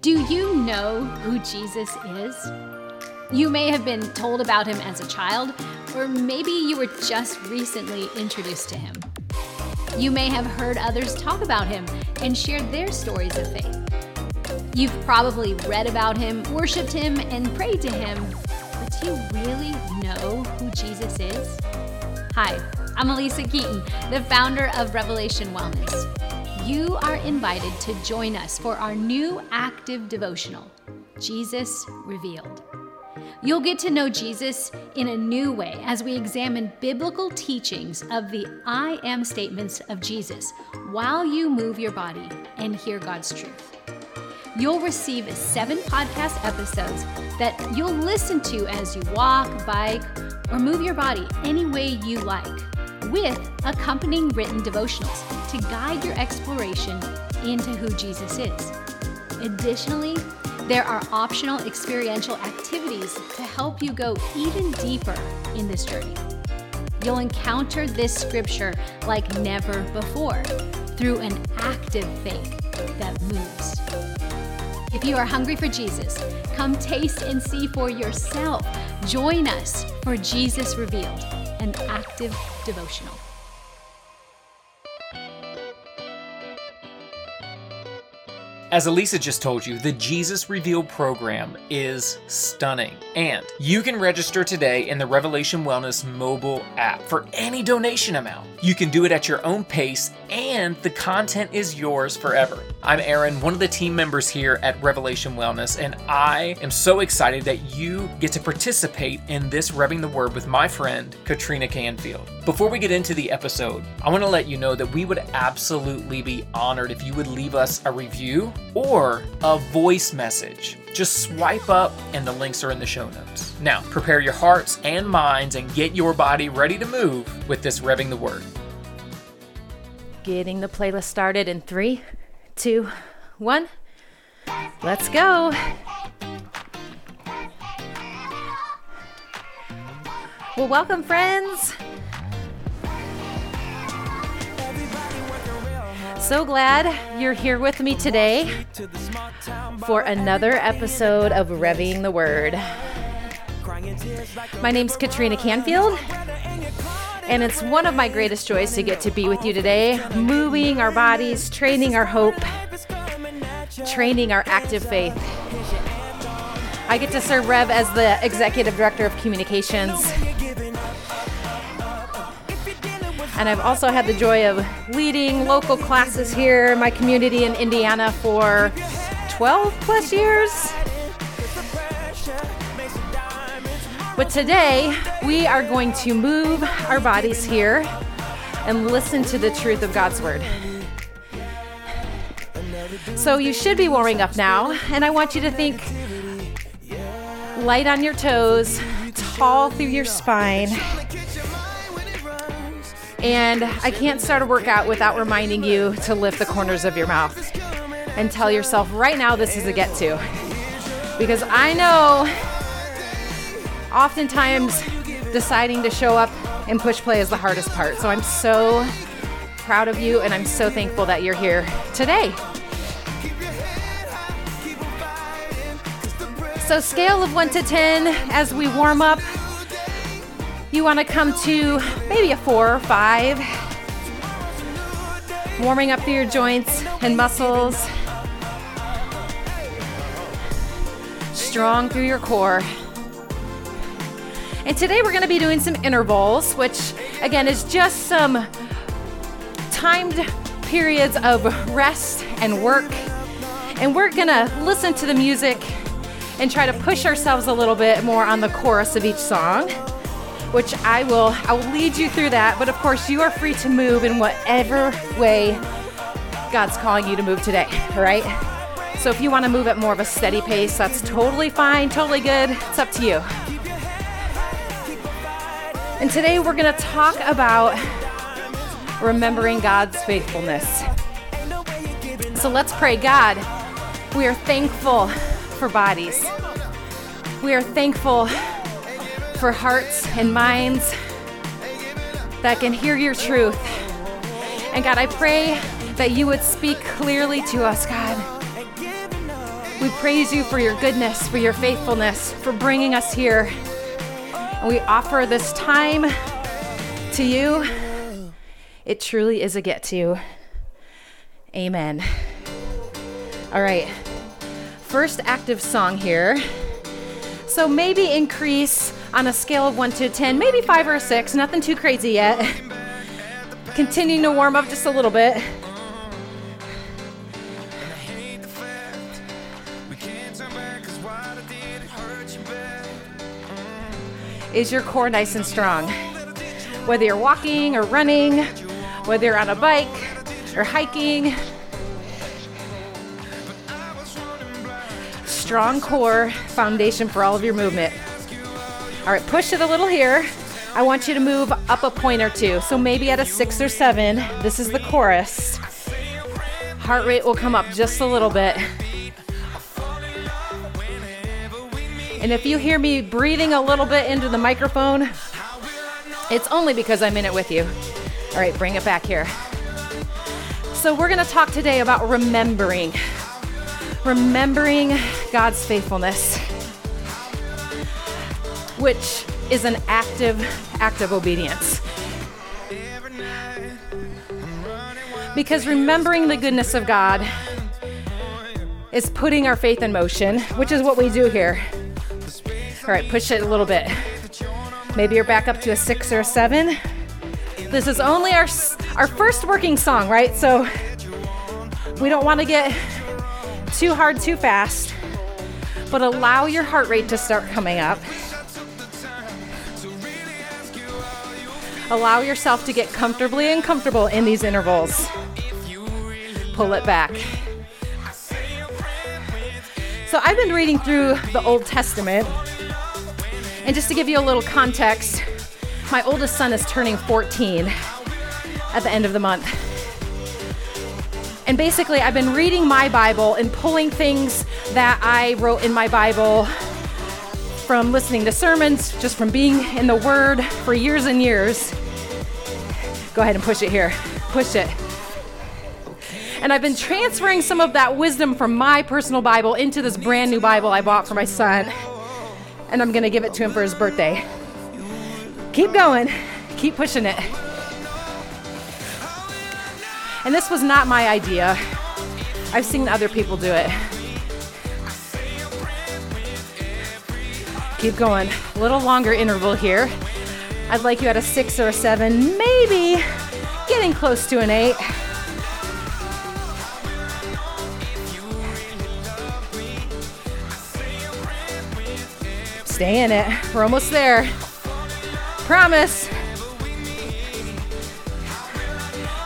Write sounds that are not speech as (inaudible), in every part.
Do you know who Jesus is? You may have been told about him as a child, or maybe you were just recently introduced to him. You may have heard others talk about him and shared their stories of faith. You've probably read about him, worshiped him, and prayed to him, but do you really know who Jesus is? Hi, I'm Alisa Keeton, the founder of Revelation Wellness you are invited to join us for our new active devotional, Jesus Revealed. You'll get to know Jesus in a new way as we examine biblical teachings of the I am statements of Jesus while you move your body and hear God's truth. You'll receive seven podcast episodes that you'll listen to as you walk, bike, or move your body any way you like with accompanying written devotionals to guide your exploration into who Jesus is. Additionally, there are optional experiential activities to help you go even deeper in this journey. You'll encounter this scripture like never before through an active faith that moves. If you are hungry for Jesus, come taste and see for yourself. Join us for Jesus Revealed, an active devotional. As Alisa just told you, the Jesus Reveal program is stunning. And you can register today in the Revelation Wellness mobile app for any donation amount. You can do it at your own pace, and the content is yours forever. I'm Aaron, one of the team members here at Revelation Wellness, and I am so excited that you get to participate in this Revving the Word with my friend, Katrina Canfield. Before we get into the episode, I want to let you know that we would absolutely be honored if you would leave us a review or a voice message. Just swipe up, and the links are in the show notes. Now, prepare your hearts and minds and get your body ready to move with this Revving the Word. Getting the playlist started in three, two, one. Let's go. Well, welcome, friends. So glad you're here with me today for another episode of Revving the Word. My name's Katrina Canfield, and it's one of my greatest joys to get to be with you today, moving our bodies, training our hope, training our active faith. I get to serve Rev as the Executive Director of Communications and I've also had the joy of leading local classes here in my community in Indiana for 12 plus years. But today, we are going to move our bodies here and listen to the truth of God's Word. So, you should be warming up now, and I want you to think light on your toes, tall through your spine and I can't start a workout without reminding you to lift the corners of your mouth and tell yourself right now this is a get to. Because I know oftentimes deciding to show up and push play is the hardest part. So I'm so proud of you and I'm so thankful that you're here today. So, scale of 1 to 10 as we warm up you want to come to maybe a four or five. Warming up through your joints and muscles. Strong through your core. And today we're going to be doing some intervals, which again is just some timed periods of rest and work. And we're going to listen to the music and try to push ourselves a little bit more on the chorus of each song which I will I will lead you through that. But of course, you are free to move in whatever way God's calling you to move today, right? So if you want to move at more of a steady pace, that's totally fine, totally good. It's up to you. And today we're going to talk about remembering God's faithfulness. So let's pray. God, we are thankful for bodies. We are thankful for hearts and minds that can hear your truth. And God, I pray that you would speak clearly to us, God. We praise you for your goodness, for your faithfulness, for bringing us here. We offer this time to you. It truly is a get to. Amen. All right. First active song here. So maybe increase on a scale of 1 to 10, maybe 5 or 6, nothing too crazy yet. Continuing to warm up just a little bit. Is your core nice and strong? Whether you're walking or running, whether you're on a bike or hiking, strong core foundation for all of your movement. All right, push it a little here. I want you to move up a point or two. So maybe at a six or seven, this is the chorus. Heart rate will come up just a little bit. And if you hear me breathing a little bit into the microphone, it's only because I'm in it with you. All right, bring it back here. So, we're going to talk today about remembering. Remembering God's faithfulness, which is an active, active obedience. Because remembering the goodness of God is putting our faith in motion, which is what we do here. All right, push it a little bit. Maybe you're back up to a six or a seven. This is only our our first working song, right? So we don't want to get too hard too fast, but allow your heart rate to start coming up. Allow yourself to get comfortably uncomfortable in these intervals. Pull it back. So I've been reading through the Old Testament and just to give you a little context, my oldest son is turning 14 at the end of the month. And basically, I've been reading my Bible and pulling things that I wrote in my Bible from listening to sermons, just from being in the Word for years and years. Go ahead and push it here. Push it. And I've been transferring some of that wisdom from my personal Bible into this brand new Bible I bought for my son and I'm gonna give it to him for his birthday. Keep going, keep pushing it. And this was not my idea. I've seen other people do it. Keep going. A little longer interval here. I'd like you at a six or a seven, maybe getting close to an eight. Stay in it. We're almost there. Promise.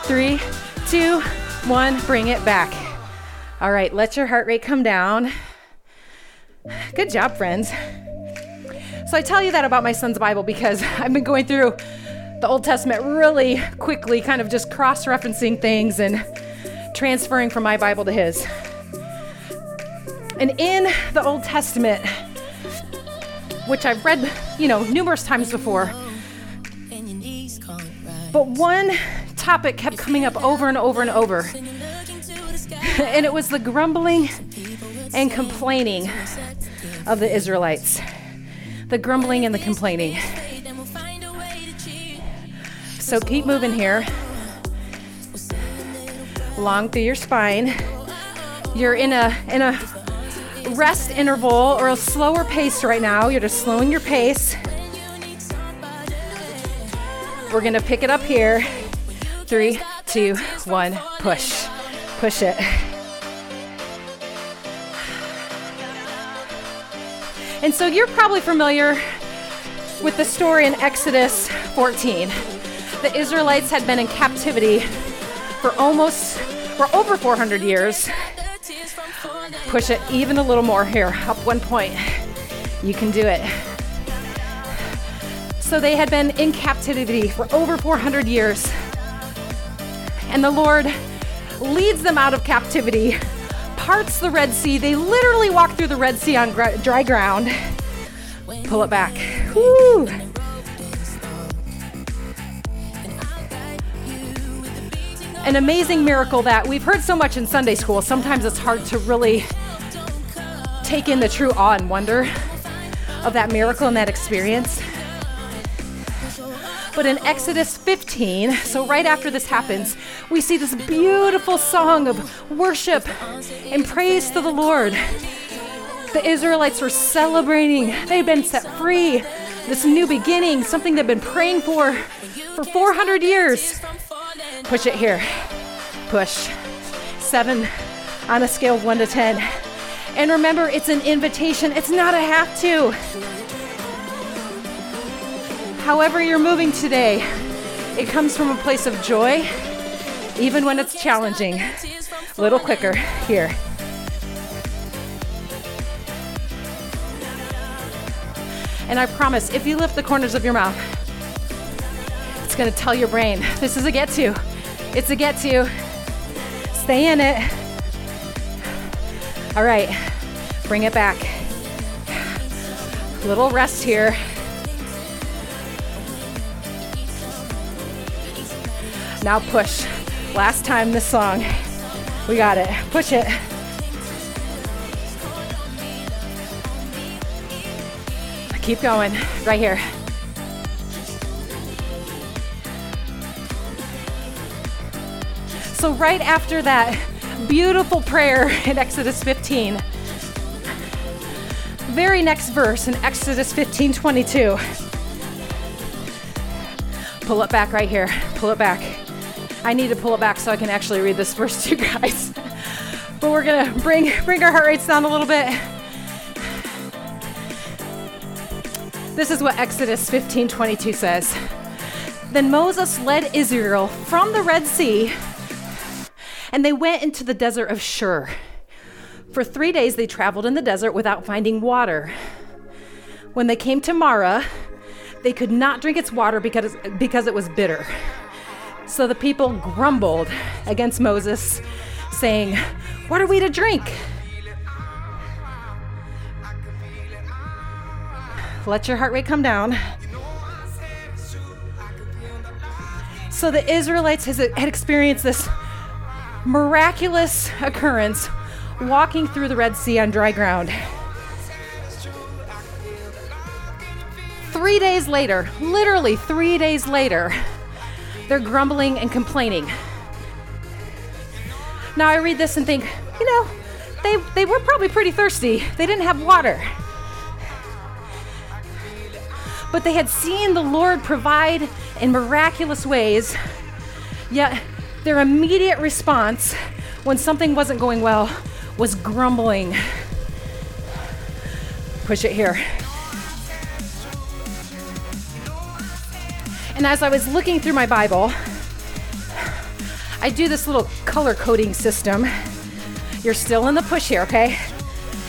Three, two, one. Bring it back. All right, let your heart rate come down. Good job, friends. So I tell you that about my son's Bible because (laughs) I've been going through the Old Testament really quickly, kind of just cross referencing things and transferring from my Bible to his. And in the Old Testament, which I've read, you know, numerous times before. But one topic kept coming up over and over and over. (laughs) and it was the grumbling and complaining of the Israelites. The grumbling and the complaining. So keep moving here. Long through your spine. You're in a in a rest interval or a slower pace right now. You're just slowing your pace. We're gonna pick it up here. Three, two, one, push. Push it. And so you're probably familiar with the story in Exodus 14. The Israelites had been in captivity for almost, for over 400 years. Push it even a little more here, up one point. You can do it. So they had been in captivity for over 400 years. And the Lord leads them out of captivity, parts the Red Sea. They literally walk through the Red Sea on dry ground. Pull it back. Woo. An amazing miracle that we've heard so much in Sunday school. Sometimes it's hard to really take in the true awe and wonder of that miracle and that experience. But in Exodus 15, so right after this happens, we see this beautiful song of worship and praise to the Lord. The Israelites were celebrating, they'd been set free, this new beginning, something they've been praying for for 400 years. Push it here. Push. Seven on a scale of one to 10. And remember, it's an invitation, it's not a have to. However, you're moving today, it comes from a place of joy, even when it's challenging. A little quicker here. And I promise, if you lift the corners of your mouth, it's gonna tell your brain this is a get to. It's a get to. Stay in it. All right, bring it back. Little rest here. Now push. Last time this song. We got it. Push it. Keep going. Right here. So, right after that beautiful prayer in Exodus 15, very next verse in Exodus 15 22. Pull it back right here. Pull it back. I need to pull it back so I can actually read this verse (laughs) to you guys. but we're gonna bring bring our heart rates down a little bit. This is what Exodus 15 22 says. Then Moses led Israel from the Red Sea, and they went into the desert of Shur. For three days they traveled in the desert without finding water. When they came to Marah, they could not drink its water because, because it was bitter. So the people grumbled against Moses, saying, What are we to drink? Let your heart rate come down. So the Israelites had experienced this miraculous occurrence walking through the Red Sea on dry ground. Three days later, literally three days later, they're grumbling and complaining. Now I read this and think, you know, they, they were probably pretty thirsty. They didn't have water. But they had seen the Lord provide in miraculous ways, yet their immediate response when something wasn't going well was grumbling. Push it here. And as I was looking through my Bible, I do this little color coding system. You're still in the push here, okay?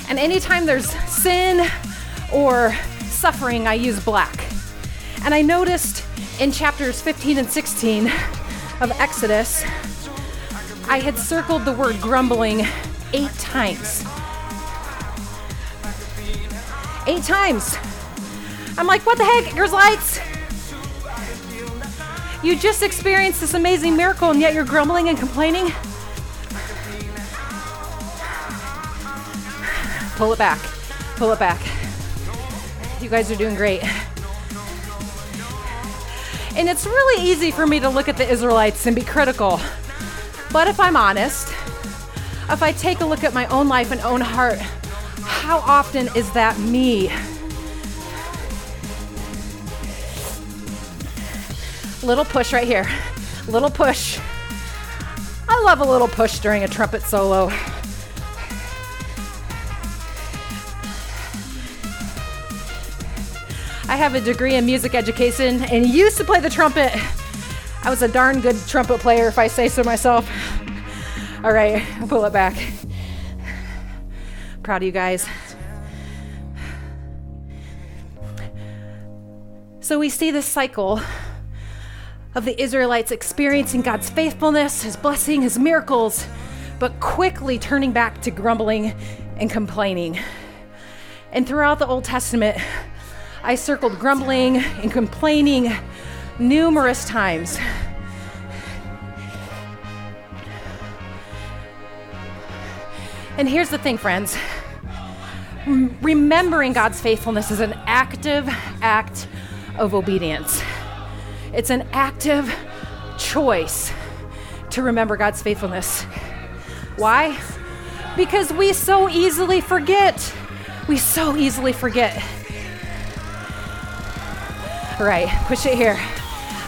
And anytime there's sin or suffering, I use black. And I noticed in chapters 15 and 16 of Exodus, I had circled the word grumbling eight times. Eight times. I'm like, what the heck, Israelites? You just experienced this amazing miracle and yet you're grumbling and complaining? Pull it back. Pull it back. You guys are doing great. And it's really easy for me to look at the Israelites and be critical. But if I'm honest, if I take a look at my own life and own heart, how often is that me? Little push right here. Little push. I love a little push during a trumpet solo. I have a degree in music education and used to play the trumpet. I was a darn good trumpet player, if I say so myself. All right, I'll pull it back. Proud of you guys. So we see this cycle of the Israelites experiencing God's faithfulness, His blessing, His miracles, but quickly turning back to grumbling and complaining. And throughout the Old Testament, I circled grumbling and complaining numerous times. And here's the thing, friends remembering God's faithfulness is an active act of obedience. It's an active choice to remember God's faithfulness. Why? Because we so easily forget. We so easily forget. Right, push it here.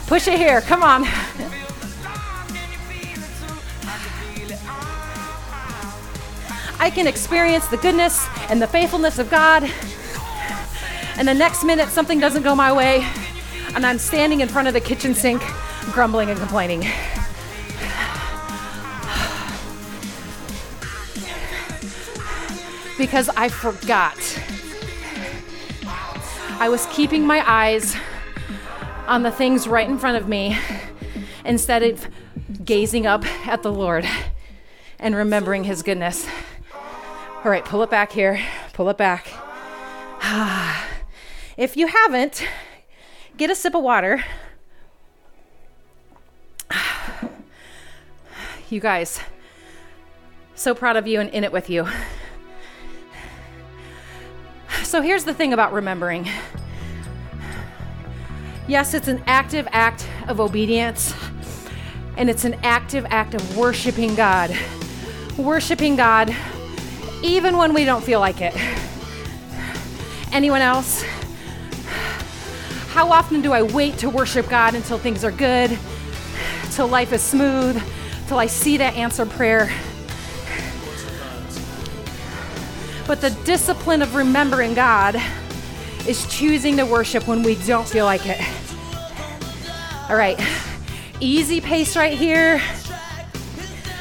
Push it here. Come on. I can experience the goodness and the faithfulness of God. And the next minute, something doesn't go my way, and I'm standing in front of the kitchen sink, grumbling and complaining. Because I forgot. I was keeping my eyes on the things right in front of me instead of gazing up at the Lord and remembering His goodness. All right, pull it back here. Pull it back. (sighs) if you haven't, get a sip of water. (sighs) You guys, so proud of you and in it with you. So here's the thing about remembering. Yes, it's an active act of obedience, and it's an active act of worshiping God. Worshiping God even when we don't feel like it. Anyone else? How often do I wait to worship God until things are good, till life is smooth, till I see that answered prayer? But the discipline of remembering God is choosing to worship when we don't feel like it. All right, easy pace right here.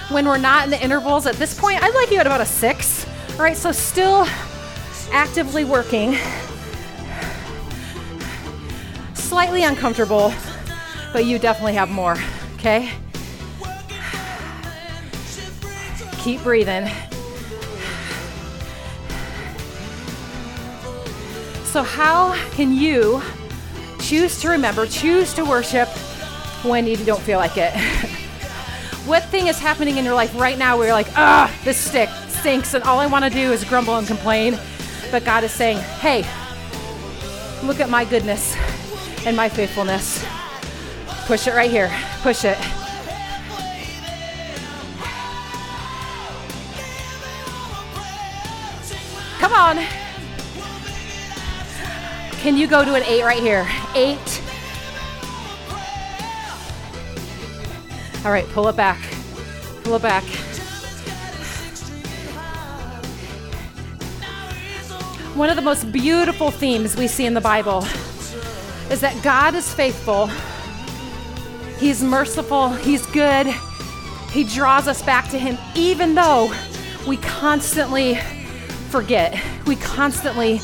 When we're not in the intervals at this point, I'd like you at about a six. All right, so still actively working. Slightly uncomfortable, but you definitely have more, okay? Keep breathing. So, how can you choose to remember, choose to worship when you don't feel like it? (laughs) what thing is happening in your life right now where you're like, ah, this stick stinks and all I want to do is grumble and complain? But God is saying, hey, look at my goodness and my faithfulness. Push it right here. Push it. Come on. Can you go to an eight right here? Eight. All right, pull it back. Pull it back. One of the most beautiful themes we see in the Bible is that God is faithful, He's merciful, He's good, He draws us back to Him, even though we constantly forget, we constantly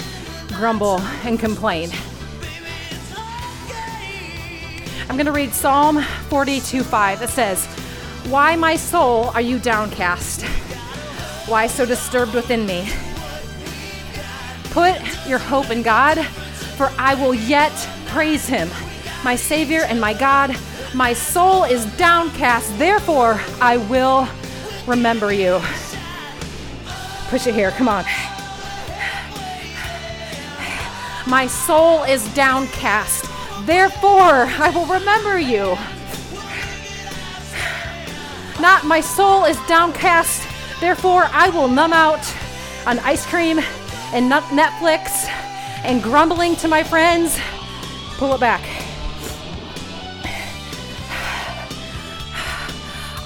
grumble and complain. I'm going to read Psalm 42 5. It says, Why, my soul, are you downcast? Why so disturbed within me? Put your hope in God, for I will yet praise him, my Savior and my God. My soul is downcast, therefore I will remember you. Push it here, come on. My soul is downcast, therefore I will remember you. Not my soul is downcast, therefore I will numb out on ice cream and Netflix and grumbling to my friends. Pull it back.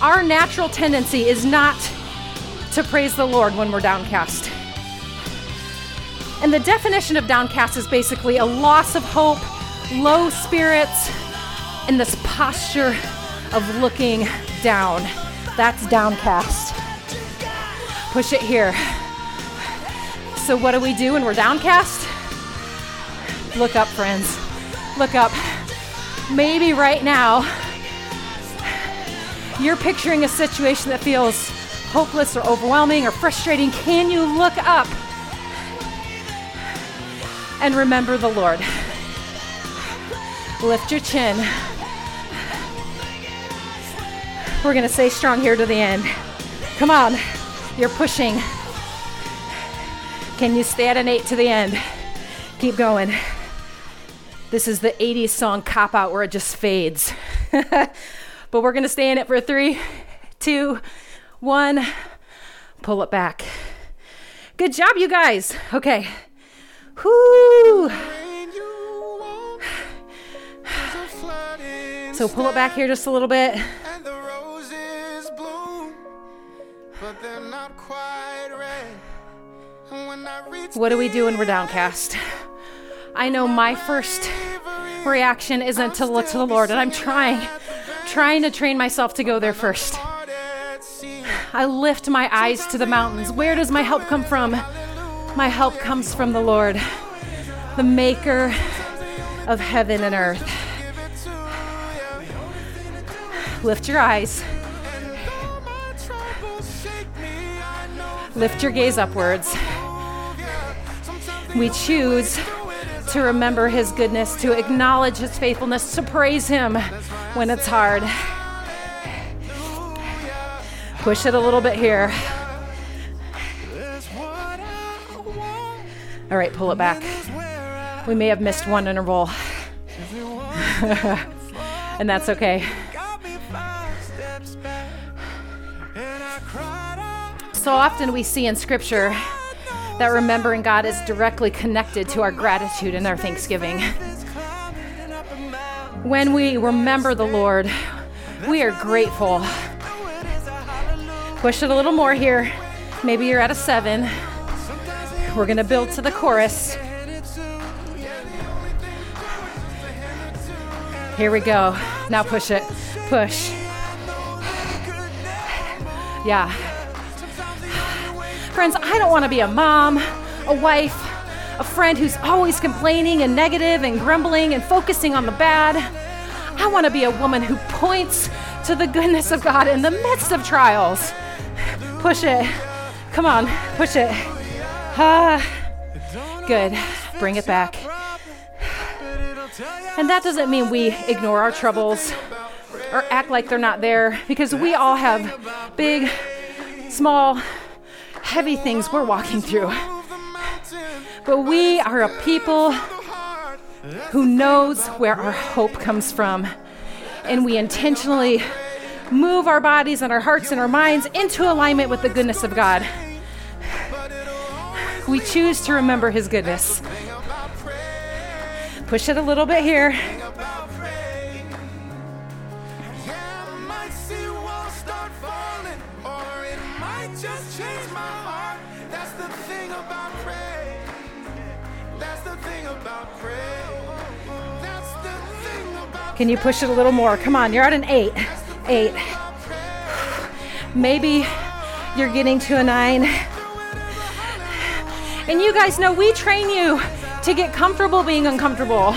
Our natural tendency is not to praise the Lord when we're downcast. And the definition of downcast is basically a loss of hope, low spirits, and this posture of looking down. That's downcast. Push it here. So, what do we do when we're downcast? Look up, friends. Look up. Maybe right now, you're picturing a situation that feels hopeless or overwhelming or frustrating. Can you look up and remember the Lord? Lift your chin. We're going to stay strong here to the end. Come on. You're pushing. Can you stay at an eight to the end? Keep going. This is the 80s song Cop Out where it just fades. (laughs) but we're going to stay in it for three, two, one. Pull it back. Good job, you guys. Okay. Whoo. So pull it back here just a little bit. What do we do when we're downcast? I know my first reaction isn't to look to the Lord, and I'm trying, trying to train myself to go there first. I lift my eyes to the mountains. Where does my help come from? My help comes from the Lord, the maker of heaven and earth. Lift your eyes. Lift your gaze upwards. We choose to remember his goodness, to acknowledge his faithfulness, to praise him when it's hard. Push it a little bit here. All right, pull it back. We may have missed one interval. (laughs) and that's okay. So often we see in scripture that remembering God is directly connected to our gratitude and our thanksgiving. When we remember the Lord, we are grateful Push it a little more here. Maybe you're at a seven. We're going to build to the chorus. Here we go. Now push it. Push. Yeah. Friends, I don't want to be a mom, a wife, a friend who's always complaining and negative and grumbling and focusing on the bad. I want to be a woman who points to the goodness of God in the midst of trials. Push it. Come on, push it. Ah, good. Bring it back. And that doesn't mean we ignore our troubles or act like they're not there because we all have big, small, heavy things we're walking through. But we are a people who knows where our hope comes from. And we intentionally move our bodies and our hearts and our minds into alignment with the goodness of God. We choose to remember His goodness. Push it a little bit here. Can you push it a little more? Come on, you're at an eight eight. Maybe you're getting to a nine. And you guys know we train you to get comfortable being uncomfortable.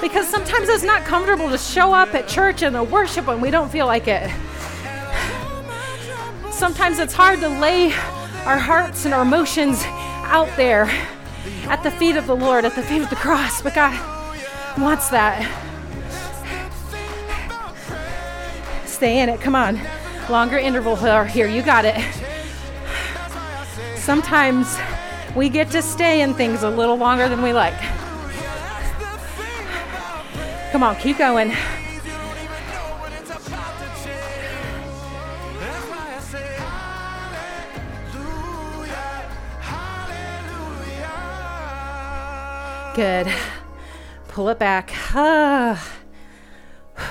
Because sometimes it's not comfortable to show up at church and to worship when we don't feel like it. Sometimes it's hard to lay our hearts and our emotions out there at the feet of the Lord, at the feet of the cross. But God wants that. Stay in it. Come on. Longer interval here. You got it. Sometimes we get to stay in things a little longer than we like. Come on, keep going. Good. Pull it back. Ah. (sighs)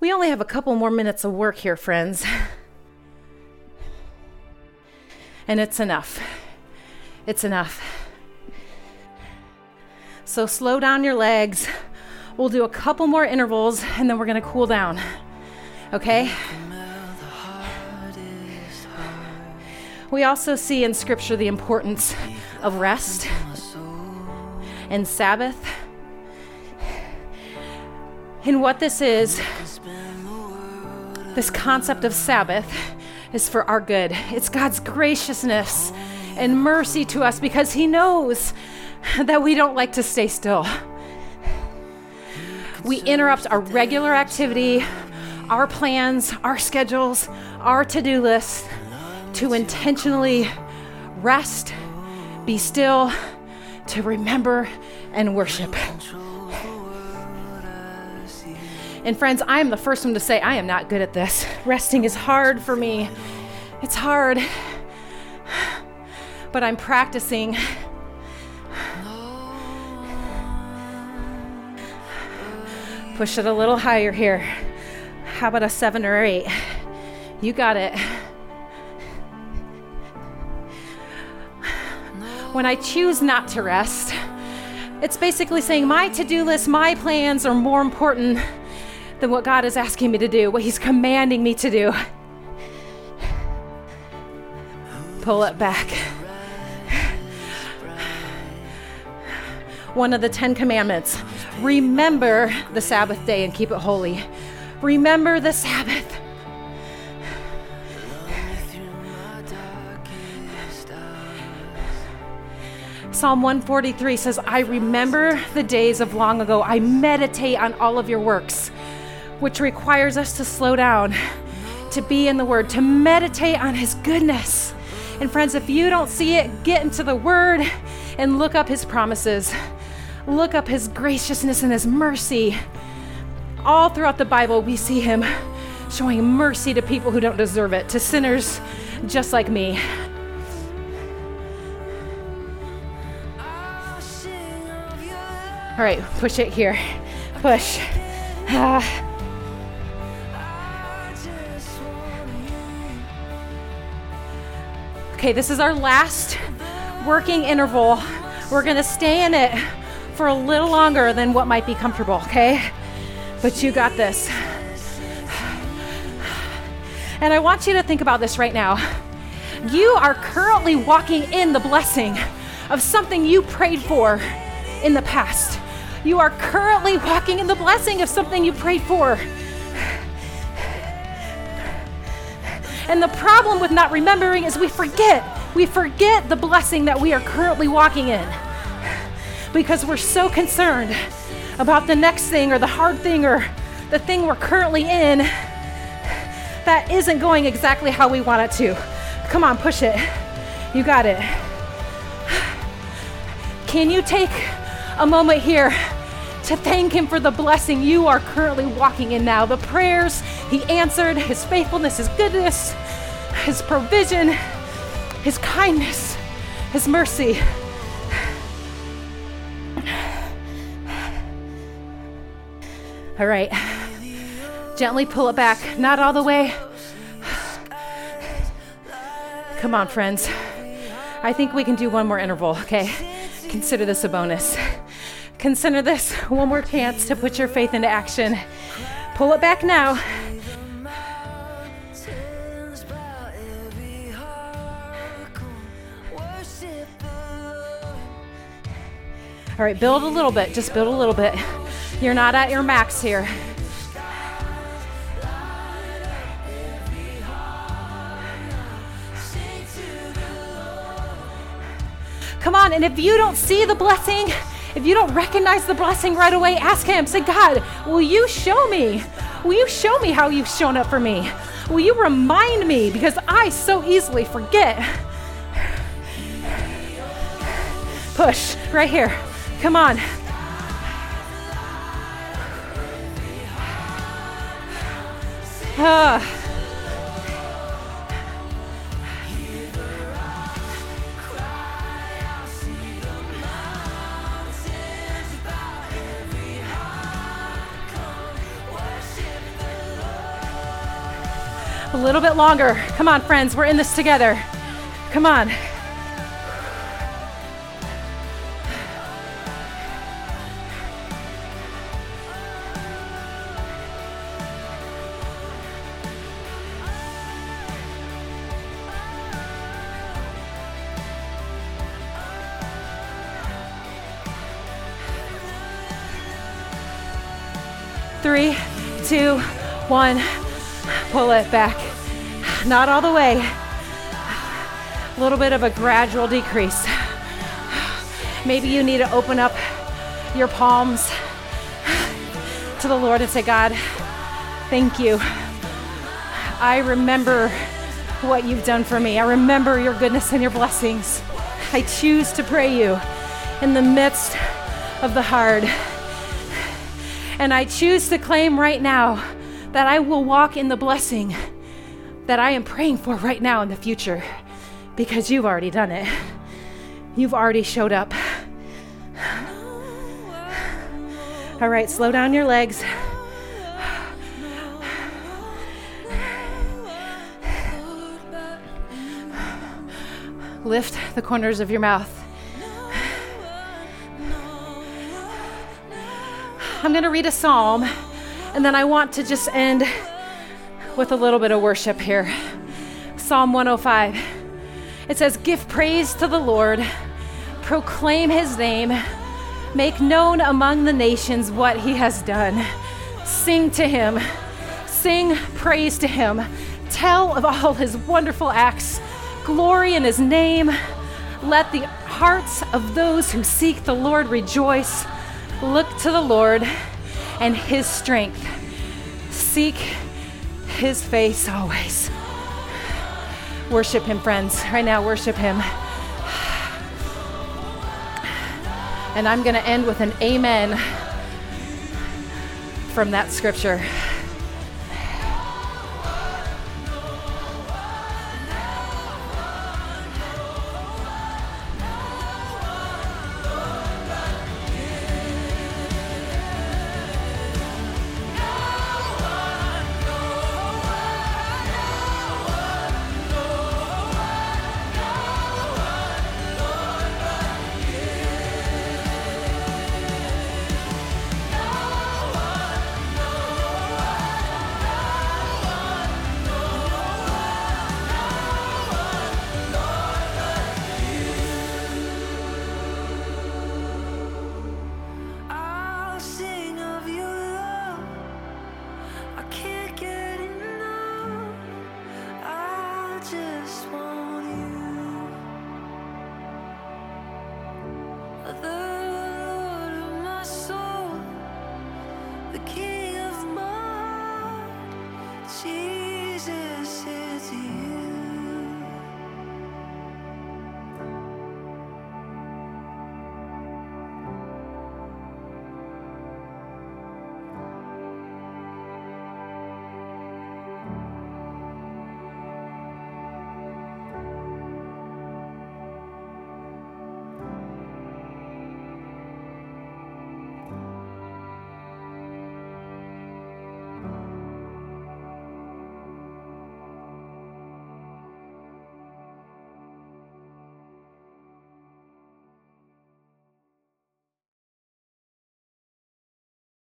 We only have a couple more minutes of work here, friends. And it's enough. It's enough. So slow down your legs. We'll do a couple more intervals and then we're to cool down. Okay? We also see in Scripture the importance of rest and Sabbath. And what this is, this concept of Sabbath is for our good. It's God's graciousness and mercy to us because He knows that we don't like to stay still. We interrupt our regular activity, our plans, our schedules, our to do list to intentionally rest, be still, to remember and worship. And friends, I am the first one to say I am not good at this. (laughs) Resting is hard for me. It's hard. But I'm practicing. Push it a little higher here. How about a seven or eight? You got it. When I choose not to rest, it's basically saying my to do list, my plans are more important than what God is asking me to do, what He's commanding me to do. Pull it back. One of the Ten Commandments remember the Sabbath day and keep it holy. Remember the Sabbath. Psalm 143 says, I remember the days of long ago. I meditate on all of your works, which requires us to slow down, to be in the Word, to meditate on His goodness. And friends, if you don't see it, get into the Word and look up His promises, look up His graciousness and His mercy. All throughout the Bible, we see Him showing mercy to people who don't deserve it, to sinners just like me. All right, push it here. Push. Ah. Okay, this is our last working interval. We're gonna stay in it for a little longer than what might be comfortable, okay? But you got this. And I want you to think about this right now. You are currently walking in the blessing of something you prayed for in the past. You are currently walking in the blessing of something you prayed for. And the problem with not remembering is we forget. We forget the blessing that we are currently walking in because we're so concerned about the next thing or the hard thing or the thing we're currently in that isn't going exactly how we want it to. Come on, push it. You got it. Can you take a moment here to thank Him for the blessing you are currently walking in now? The prayers He answered, His faithfulness, His goodness, His provision, His kindness, His mercy. All right. Gently pull it back, not all the way. Come on, friends. I think we can do one more interval, okay? Consider this a bonus. Consider this (laughs) one more chance to put your faith into action. Pull it back now. All right, build a little bit. Just build a little bit. You're not at your max here. Come on, and if you don't see the blessing, if you don't recognize the blessing right away, ask Him. Say, God, will you show me? Will you show me how you've shown up for me? Will you remind me? Because I so easily forget. Push right here. Come on. Ah. A little bit longer. Come on, friends, we're in this together. Come on. Three, two, one. Pull it back. Not all the way. A little bit of a gradual decrease. Maybe you need to open up your palms to the Lord and say, God, thank you. I remember what you've done for me. I remember your goodness and your blessings. I choose to pray you in the midst of the hard. And I choose to claim right now that I will walk in the blessing that I am praying for right now in the future because you've already done it. You've already showed up. All right, slow down your legs. Lift the corners of your mouth. I'm going to read a psalm, and then I want to just end with a little bit of worship here. Psalm 105. It says, Give praise to the Lord, proclaim his name, make known among the nations what he has done. Sing to him, sing praise to him, tell of all his wonderful acts, glory in his name. Let the hearts of those who seek the Lord rejoice. Look to the Lord and his strength. Seek his face always. Worship him, friends. Right now, worship him. And I'm going to end with an amen from that scripture.